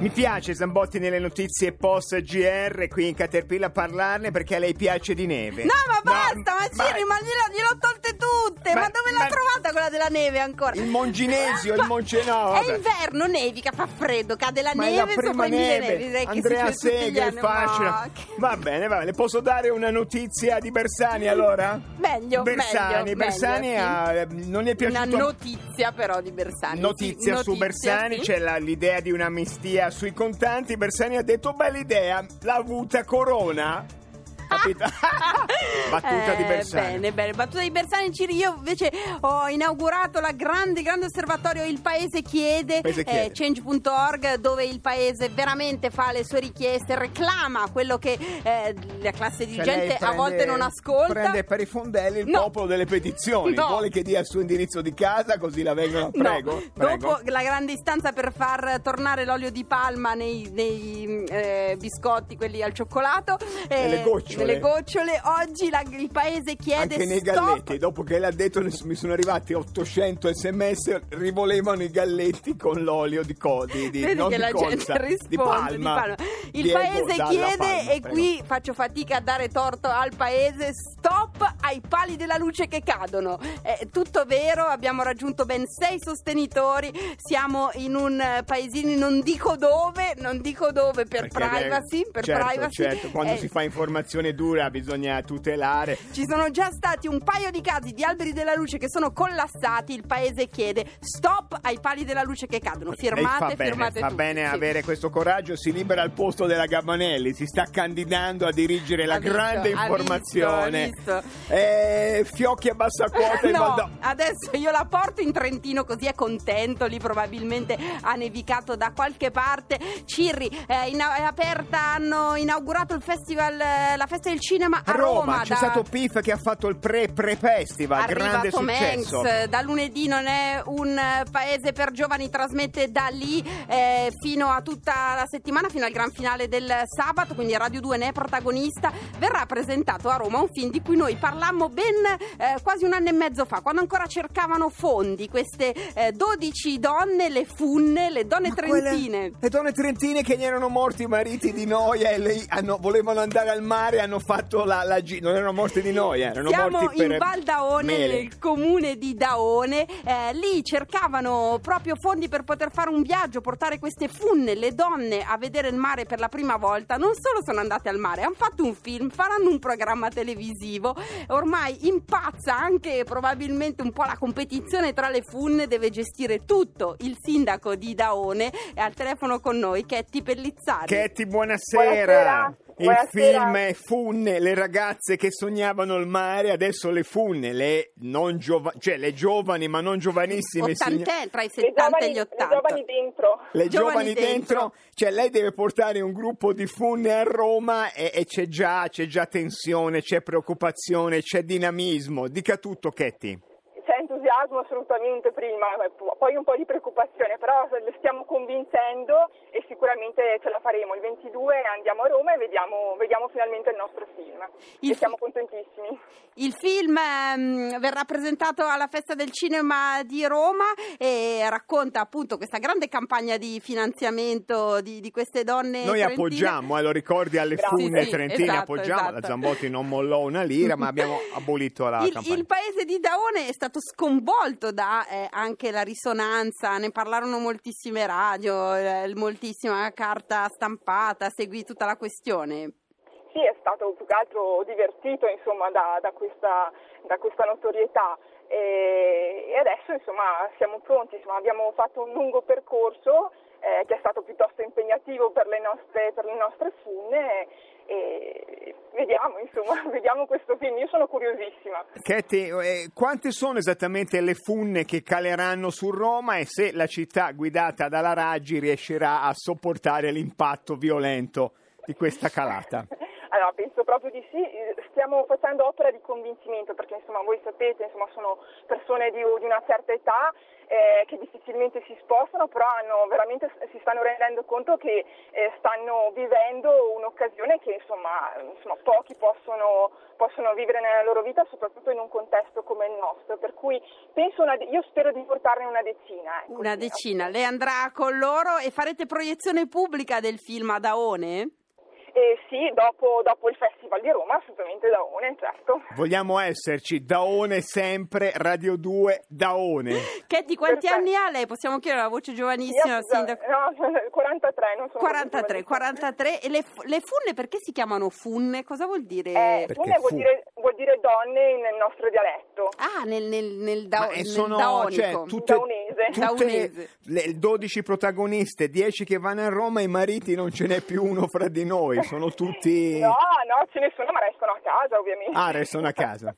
Mi piace Zambotti nelle notizie post GR qui in Caterpillar a parlarne perché a lei piace di neve. No, ma basta, ma Ciri, ma glielo- gliel'ho tolte tutte. Ma, Ma- dove ma- l'ha trovata quella della neve ancora? Il Monginesio, il Ma- Moncenò. È inverno, nevica, fa freddo, cade la Ma è neve la sopra neve, che Andrea Sega, il fascino. Ma che- Va bene, va bene. Le posso dare una notizia di Bersani allora? Meglio, Bersani, meglio, Bersani meglio, ha- eh, non è Una piaciuto notizia però di Bersani. Notizia sì, su notizia, Bersani, sì. c'è la- l'idea di un'amnistia sui contanti. Bersani ha detto: Bella idea, l'ha avuta Corona. Capito? Battuta di Eh, Bersani. Bene, bene, battuta di Bersani Ciri. Io invece ho inaugurato la grande, grande osservatorio Il Paese Chiede, Paese chiede. eh, change.org, dove il Paese veramente fa le sue richieste, reclama quello che eh, la classe Cioè, dirigente lei a volte non ascolta. Prende per i fondelli il No. popolo delle petizioni. No. Vuole che dia il suo indirizzo di casa così la vengono. No, Prego. prego. dopo la grande istanza per far tornare l'olio di palma nei, nei, eh, biscotti, quelli al cioccolato, eh, Nelle gocciole. Nelle gocciole, oggi la- il paese chiede Anche nei stop. galletti, dopo che l'ha detto ne- mi sono arrivati 800 sms, rivolevano i galletti con l'olio di, co- di, di, Vedi non che di la colza, gente risponde di palma. Il Diego paese Dalla chiede Palma, e prego. qui faccio fatica a dare torto al paese stop ai pali della luce che cadono è tutto vero abbiamo raggiunto ben sei sostenitori siamo in un paesino non dico dove non dico dove per Perché, privacy beh, per certo, privacy certo, quando Eh, si fa informazione dura bisogna tutelare. ci sono già stati un paio di casi di alberi della luce che sono collassati. Il paese chiede stop ai pali della luce che cadono. Firmate, bene, firmate fa tutti. bene Sì. avere questo coraggio, si libera il posto della Gabbanelli, si sta candidando a dirigere la Ha visto, grande ha informazione. visto, ha visto. Eh, fiocchi a bassa quota in No, Valdo- adesso io la porto in Trentino così è contento, lì probabilmente ha nevicato da qualche parte. Cirri, eh, in- è aperta, hanno inaugurato il festival, eh, la festa del cinema a A Roma, c'è da- stato Piff che ha fatto il pre-pre-festival, Arriva grande Tom successo. Hanks, da lunedì non è un eh, paese per giovani, trasmette da lì eh, fino a tutta la settimana, fino al gran finale del sabato, quindi Radio 2 ne è protagonista. Verrà presentato a Roma un film di cui noi parlammo ben eh, quasi un anno e mezzo fa, quando ancora cercavano fondi, queste eh, 12 donne, le funne, le donne Ma quelle- trentine. le donne trentine che gli erano morti i mariti di noia e lei hanno- volevano andare al mare hanno fatto la, la gi- non erano morti di noia, erano Siamo morti per in Val Daone, mele. nel comune di Daone. Eh, lì cercavano proprio fondi per poter fare un viaggio, portare queste funne, le donne a vedere il mare per la prima volta. Non solo sono andate al mare, hanno fatto un film, faranno un programma televisivo. Ormai impazza anche probabilmente un po' la competizione tra le funne, deve gestire tutto. Il sindaco di Daone è al telefono con noi, Chetti Pellizzari. Chetti, buonasera. Buonasera. Il film è Funne, le ragazze che sognavano il mare, adesso le funne, le non giova- cioè le giovani ma non giovanissime signor- Ottantenne, tra i Le 70 giovani, e gli le 80. giovani dentro. le giovani giovani dentro. dentro. cioè lei deve portare un gruppo di funne a Roma e, e c'è, già, c'è già tensione, c'è preoccupazione, c'è dinamismo. Dica tutto, Chetti. Entusiasmo assolutamente prima, poi un po' di preoccupazione, però le stiamo convincendo e sicuramente ce la faremo. Il 22 andiamo a Roma e vediamo, vediamo finalmente il nostro film. Il e siamo fi- contentissimi. Il film ehm, verrà presentato alla Festa del Cinema di Roma e racconta appunto questa grande campagna di finanziamento di, di queste donne. Noi trentine. appoggiamo, eh, lo ricordi alle Bravo. funne Sì, sì, trentine, esatto, appoggiamo. esatto. La Zambotti non mollò una lira, ma abbiamo abolito la Il, campagna. il paese di Daone è stato sconvolto da eh, anche la risonanza, ne parlarono moltissime radio, eh, moltissima carta stampata, seguì tutta la questione. Sì, è stato più che altro divertito insomma, da, da questa, da questa notorietà e adesso insomma, siamo pronti, insomma, abbiamo fatto un lungo percorso eh, che è stato piuttosto impegnativo per le nostre, per le nostre funne e vediamo, insomma, vediamo questo film, io sono curiosissima. Chetti, eh, quante sono esattamente le funne che caleranno su Roma e se la città guidata dalla Raggi riuscirà a sopportare l'impatto violento di questa calata? Allora, penso proprio di sì, stiamo facendo opera di convincimento perché insomma voi sapete insomma sono persone di, di una certa età eh, che difficilmente si spostano, però hanno, veramente si stanno rendendo conto che eh, stanno vivendo un'occasione che insomma, insomma pochi possono, possono, vivere nella loro vita, soprattutto in un contesto come il nostro. Per cui penso una, io spero di portarne una decina. Ecco, una decina. Lei andrà con loro e farete proiezione pubblica del film Adaone? Eh, sì, dopo, dopo, il Festival di Roma, assolutamente Daone, certo. Vogliamo esserci, Daone sempre, Radio 2, Daone. Chetti, quanti Perfetto. anni ha lei? Possiamo chiedere la voce giovanissima? Io, sindaco... No, 43, non sono 43, 43. E le, le, funne perché si chiamano funne? Cosa vuol dire? Eh, funne vuol, dire, vuol dire donne nel nostro dialetto. Ah, nel, nel, nel, da, nel sono, daonico. Cioè, tutte. Tutte. Le 12 protagoniste, 10 che vanno a Roma, i mariti non ce n'è più uno fra di noi sono tutti... No, no, ce ne sono, ma restano a casa ovviamente. Ah, restano a casa.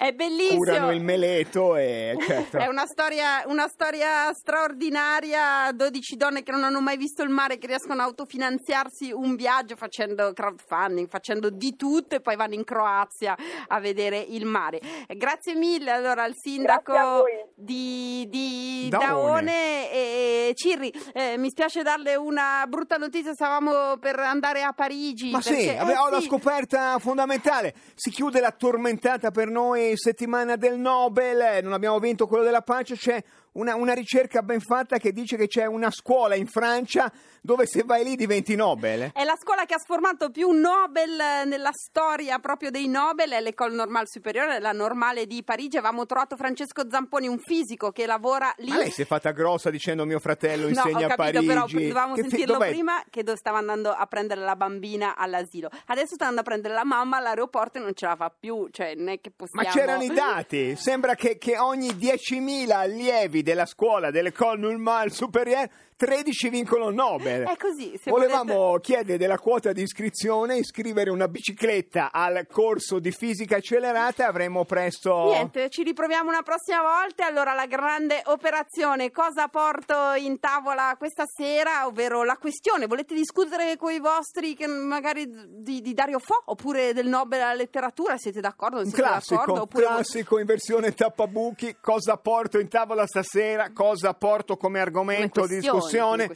È bellissimo. Curano il meleto e certo. È una storia, una storia, straordinaria. 12 donne che non hanno mai visto il mare, che riescono a autofinanziarsi un viaggio facendo crowdfunding, facendo di tutto e poi vanno in Croazia a vedere il mare. Grazie mille allora al sindaco di, di Daone. Daone. e Cirri. Eh, mi spiace darle una brutta notizia, stavamo per andare a Parigi. Ma perché, sì, eh, ho sì. la scoperta fondamentale. Si chiude la tormentata per noi settimana del Nobel, non abbiamo vinto quello della pace, c'è una, una, ricerca ben fatta che dice che c'è una scuola in Francia dove se vai lì diventi Nobel. È la scuola che ha sformato più Nobel nella storia proprio dei Nobel, è l'École Normale Supérieure, la normale di Parigi. Avevamo trovato Francesco Zamponi, un fisico che lavora lì. Ma lei si è fatta grossa dicendo mio fratello insegna no, ho capito, a Parigi. però dovevamo che sentirlo fi- prima che stava andando a prendere la bambina all'asilo. Adesso sta andando a prendere la mamma all'aeroporto e non ce la fa più, cioè non è che possiamo... Ma c'erano i dati, sembra che, che ogni 10.000 allievi della scuola dell'École Normale Supérieure 13 vincono Nobel. È così. Volevamo volete... chiedere della quota di iscrizione, iscrivere una bicicletta al corso di fisica accelerata avremo presto. Niente, ci riproviamo una prossima volta. Allora, la grande operazione. Cosa porto in tavola questa sera? Ovvero la questione. Volete discutere con i vostri, che magari di, di Dario Fo oppure del Nobel alla letteratura? Siete d'accordo? Non siete classico, d'accordo? Oppure... classico in versione tappabuchi. Cosa porto in tavola stasera? Cosa porto come argomento di discussione?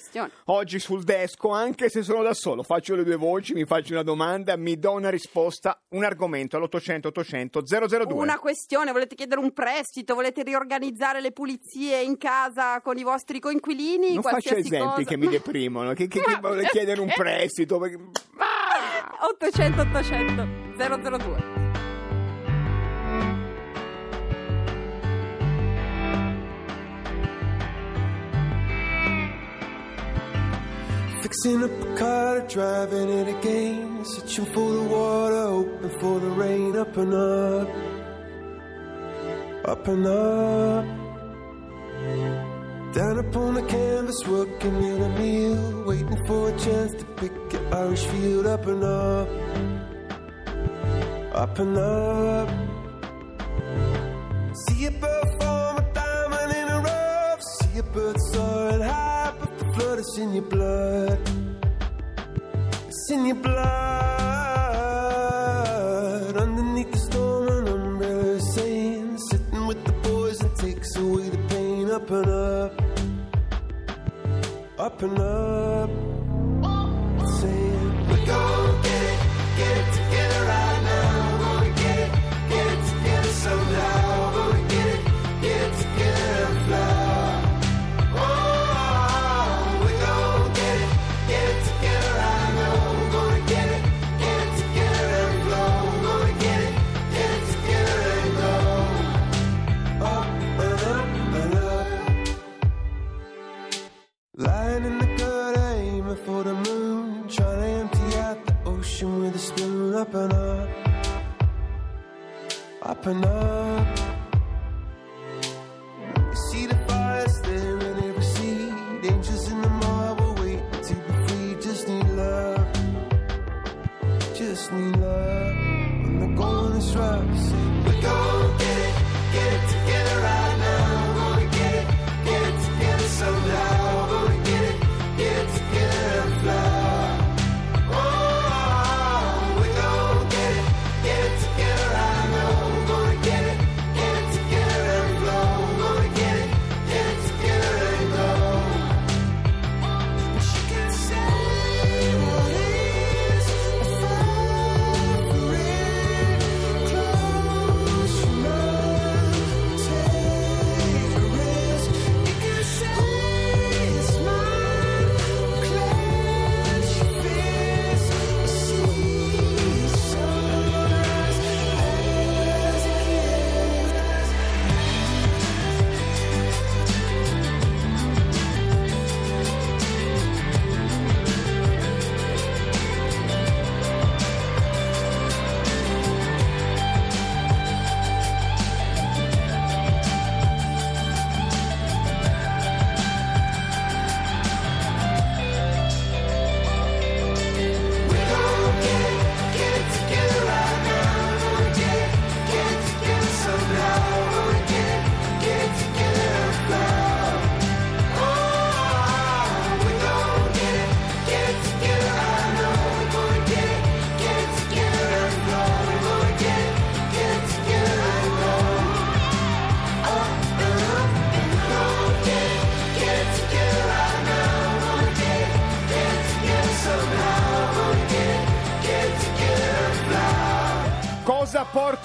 oggi sul desco, anche se sono da solo. Faccio le due voci, mi faccio una domanda, mi do una risposta, un argomento all'800 800 002. Una questione, volete chiedere un prestito, volete riorganizzare le pulizie in casa con i vostri coinquilini? Non faccia esempi cosa. che mi deprimono, che, che, che vuole chiedere un prestito. Perché... 800 800 002 Fixing up a car, driving it again. Searching for the water, hoping for the rain. Up and up, up and up. Down upon the canvas, working in a meal. Waiting for a chance to pick an Irish field. Up and up, up and up. See a bird form a diamond in a rough. See a bird soaring high blood, it's in your blood. It's in your blood. Underneath the storm, an umbrella saying, sitting with the and takes away the pain. Up and up, up and up. Saying,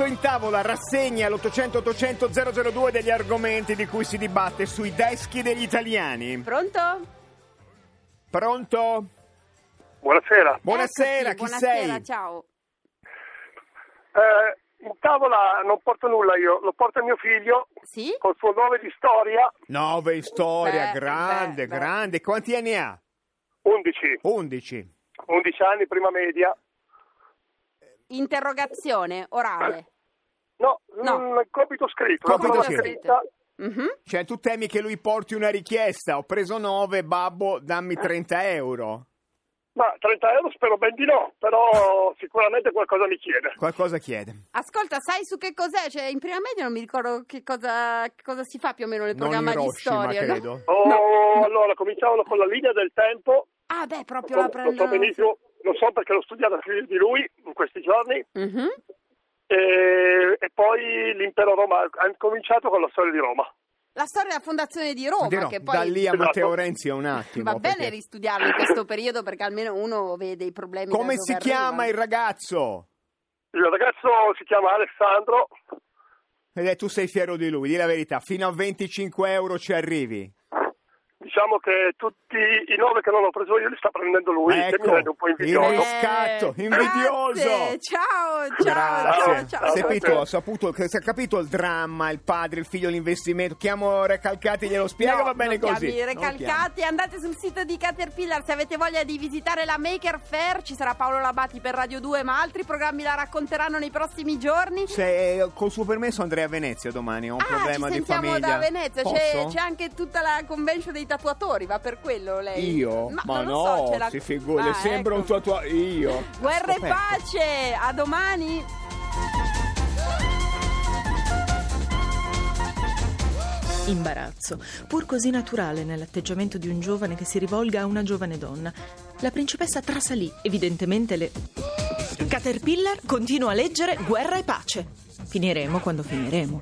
in tavola rassegna l'800 800 002 degli argomenti di cui si dibatte sui deschi degli italiani. Pronto? Pronto? Buonasera. Buonasera, Eccoci, chi buonasera, sei? ciao. Eh, in tavola non porto nulla io, lo porta mio figlio Sì? col suo nome di storia, Nove in storia, Beh, grande, beh, beh. grande. Quanti anni ha? 11, 11. 11 anni, prima media. Interrogazione orale. No, No. un compito scritto, Compito prova scritto. scritta. Mhm. Cioè, tu temi che lui porti una richiesta. Ho preso 9, babbo, dammi 30 euro. Ma 30 euro spero ben di no, però sicuramente qualcosa mi chiede. Qualcosa chiede. Ascolta, sai su che cos'è? Cioè, in prima media non mi ricordo che cosa, che cosa si fa più o meno nel Non programma di Hiroshima, storia. no? credo. Oh, allora cominciavano con la linea del tempo, Ah, beh, proprio lo, la lo prendo. so benissimo, lo so perché l'ho studiata più di lui in questi giorni, Mhm. E, e poi l'impero Roma, ha cominciato con la storia di Roma. La storia della fondazione di Roma, Dirò, che poi da lì a Esatto. Matteo Renzi è un attimo. va bene perché- ristudiarlo in questo periodo perché almeno uno vede i problemi. Come si chiama il arrivano. ragazzo? Il ragazzo si chiama Alessandro, Ed è tu sei fiero di lui, di la verità. Fino a 25 euro ci arrivi. Diciamo che tutti i nove che non ho preso io li sta prendendo lui, che mi Ecco, rende un po' invidioso. riscatto, invidioso. grazie. Ciao, ciao, Grazie. ciao, ciao. Hai ciao. capito, ho saputo, si è capito il dramma, il padre, il figlio, l'investimento. Chiamo Recalcati, glielo spiega, No, va bene così. chiami. Recalcati, andate sul sito di Caterpillar se avete voglia di visitare la Maker Fair, ci sarà Paolo Labati per Radio 2, ma altri programmi la racconteranno nei prossimi giorni. Se col suo permesso andrei a Venezia domani, ho un ah, problema ci di sentiamo famiglia. da Venezia, c'è, c'è anche tutta la convention dei tatuatori, va per quello lei? Io? Ma, Ma no, so, la... si figuri, Ah, sembra ecco. un tatuato. Io. Guerra e pace, a domani. Imbarazzo, pur così naturale nell'atteggiamento di un giovane che si rivolga a una giovane donna. La principessa trasalì, evidentemente le... Caterpillar continua a leggere Guerra e pace. Finiremo quando finiremo.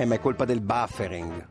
Eh, ma è colpa del buffering.